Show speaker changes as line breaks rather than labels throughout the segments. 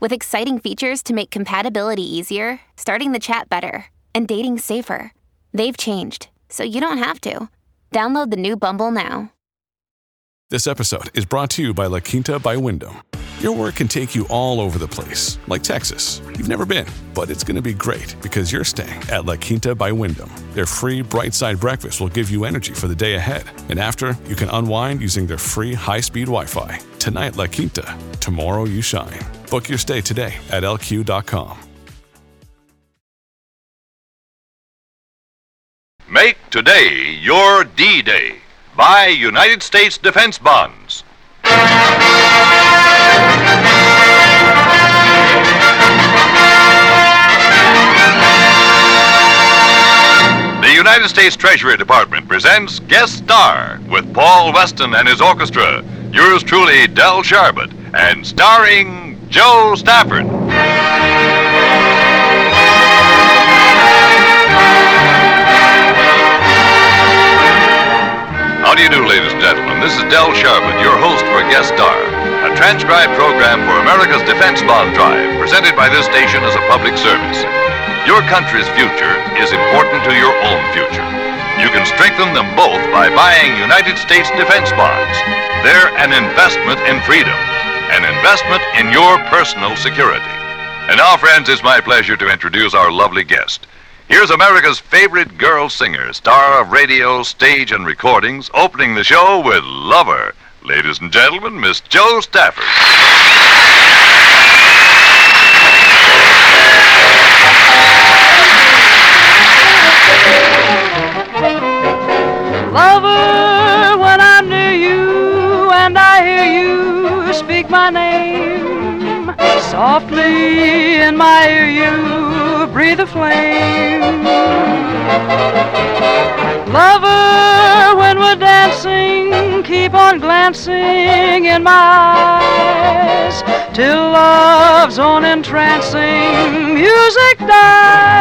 with exciting features to make compatibility easier, starting the chat better, and dating safer. They've changed, so you don't have to. Download the new Bumble now.
This episode is brought to you by La Quinta by Wyndham. Your work can take you all over the place, like Texas. You've never been, but it's going to be great because you're staying at La Quinta by Wyndham. Their free bright side breakfast will give you energy for the day ahead. And after, you can unwind using their free high speed Wi Fi. Tonight, La Quinta. Tomorrow, you shine. Book your stay today at lq.com.
Make today your D Day. Buy United States defense bonds. The United States Treasury Department presents Guest Star with Paul Weston and his orchestra. Yours truly, Del Sharbutt, and starring Jo Stafford. How do you do, ladies and gentlemen? This is Del Sharbutt, your host for Guest Star, a transcribed program for America's Defense Bond Drive, presented by this station as a public service. Your country's future is important to your own future. You can strengthen them both by buying United States defense bonds. They're an investment in freedom, an investment in your personal security. And now, friends, it's my pleasure to introduce our lovely guest. Here's America's favorite girl singer, star of radio, stage, and recordings, opening the show with Lover. Ladies and gentlemen, Miss Jo Stafford.
Lover, softly in my ear you breathe a flame. Lover, when we're dancing, keep on glancing in my eyes till love's own entrancing music dies.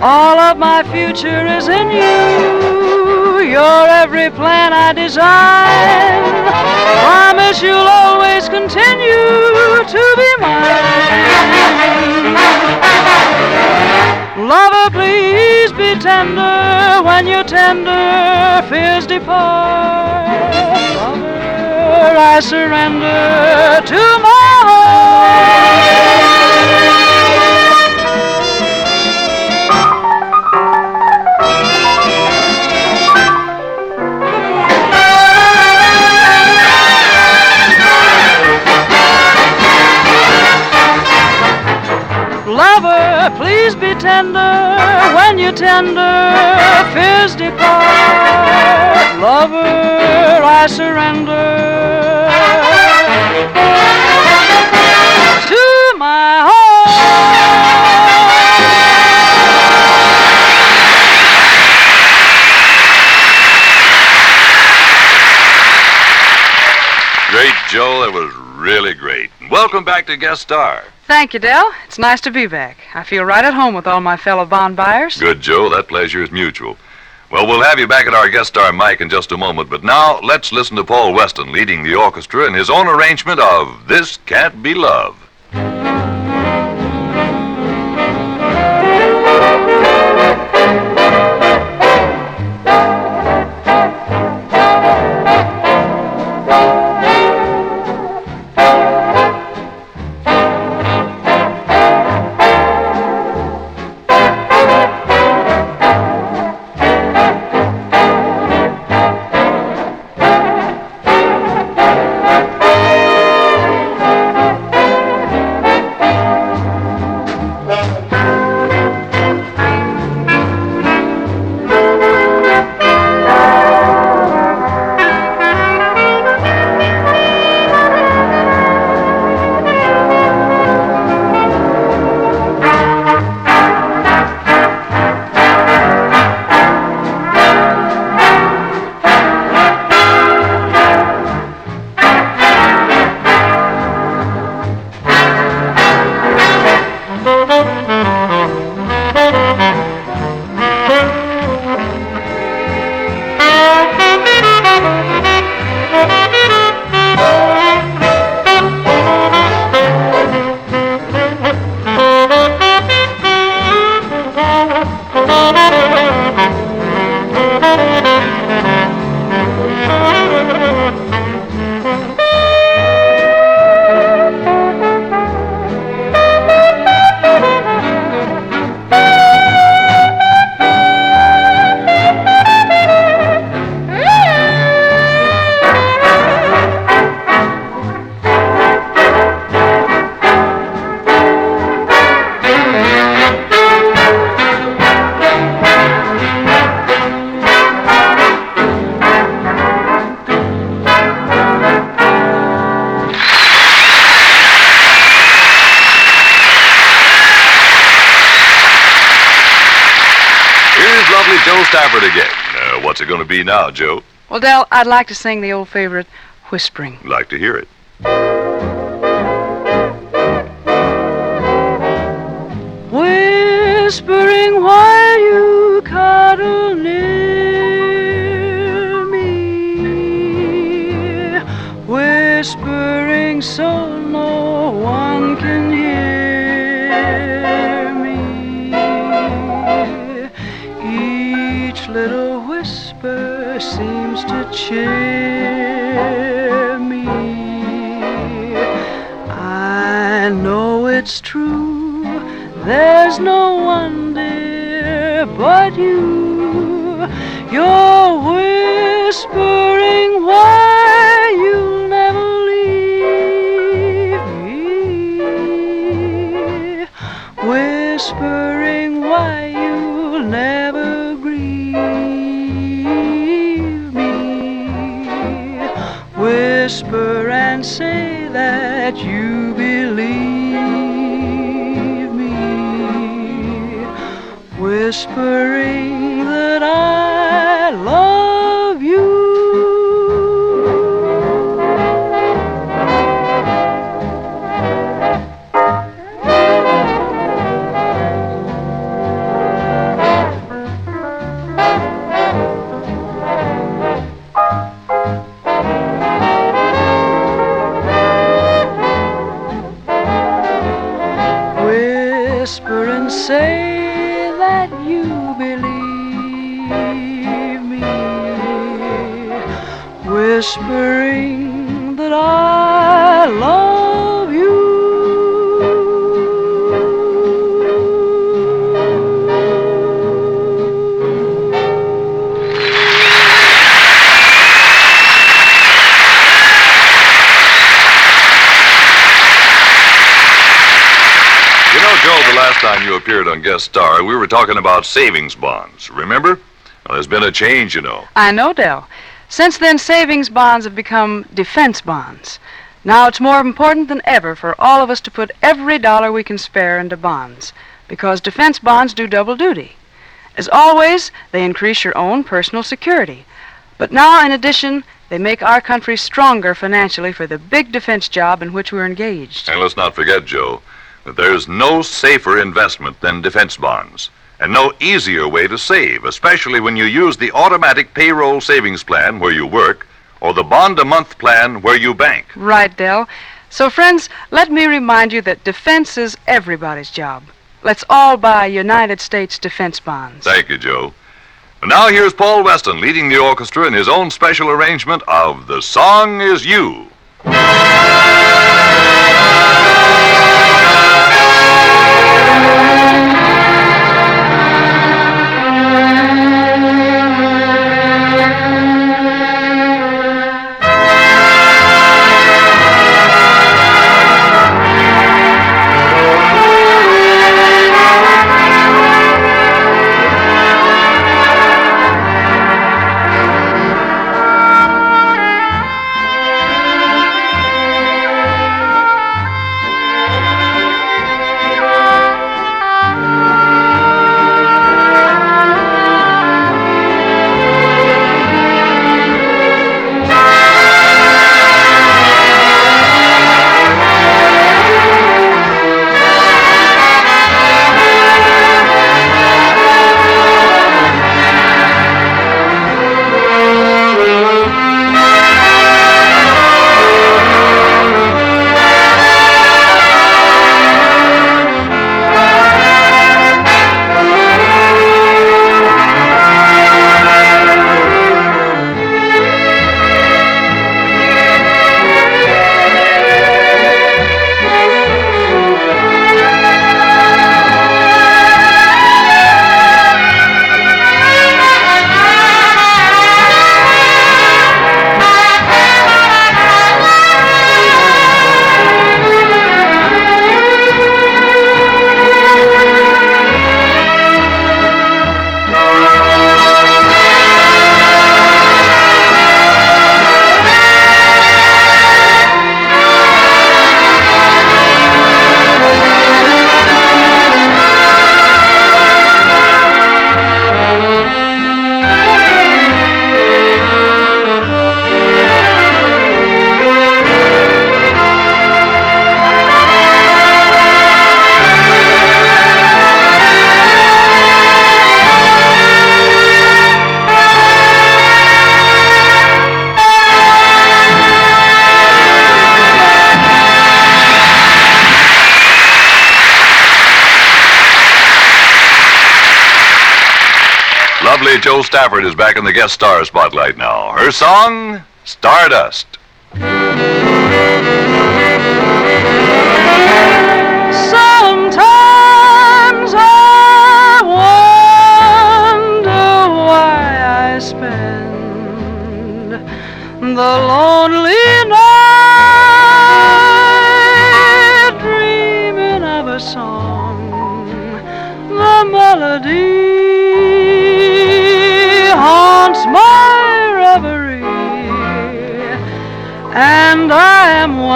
All of my future is in you. You're every plan I design. Promise you'll always continue to be mine. Lover, please be tender when your tender fears depart. Lover, I surrender to my please be tender when you tender fears depart. Lover, I surrender to my heart.
Great, Jo. That was really great. And welcome back to Guest Star.
Thank you, Del. It's nice to be back. I feel right at home with all my fellow bond buyers.
Good, Jo. That pleasure is mutual. Well, we'll have you back at our guest star mic in just a moment, but now let's listen to Paul Weston leading the orchestra in his own arrangement of This Can't Be Love. Jo Stafford again. Uh, what's it going to be now, Jo?
Well, Del, I'd like to sing the old favorite, Whispering.
Like to hear it.
Whispering while you cuddle near me. Whispering so no one can seems to cheer me. I know it's true. There's no one, dear, but you. You're whispering why you'll never leave me. Whispering why you'll never and say that you believe me. Whispering that I Whispering that I love you.
You know, Jo, the last time you appeared on Guest Star, we were talking about savings bonds. Remember? Well, there's been a change, you know.
I know, Del. Since then, savings bonds have become defense bonds. Now it's more important than ever for all of us to put every dollar we can spare into bonds, because defense bonds do double duty. As always, they increase your own personal security. But now, in addition, they make our country stronger financially for the big defense job in which we're engaged.
And let's not forget, Jo, that there's no safer investment than defense bonds. And no easier way to save, especially when you use the automatic payroll savings plan where you work or the bond a month plan where you bank.
Right, Del. So, friends, let me remind you that defense is everybody's job. Let's all buy United States defense bonds.
Thank you, Jo. And now here's Paul Weston leading the orchestra in his own special arrangement of The Song Is You. Lovely Jo Stafford is back in the guest star spotlight now. Her song, Stardust.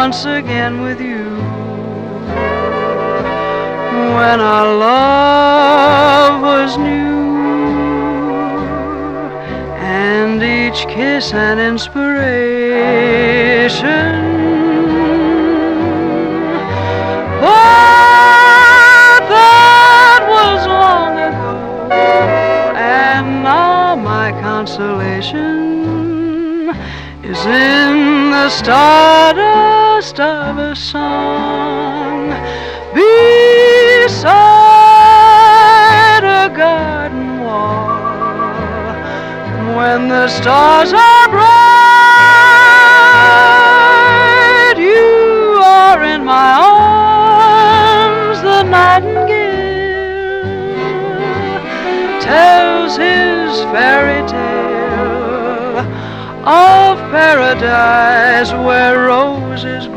Once again with you when our love was new and each kiss an inspiration. But that was long ago, and now my consolation is in the stardust of a song. Beside a garden wall when the stars are bright you are in my arms. The nightingale tells his fairy tale of paradise where roses grew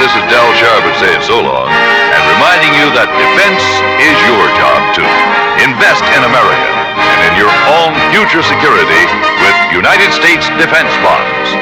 this is Del Sharbutt saying so long, and reminding you that defense is your job, too. Invest in America and in your own future security with United States Defense Bonds.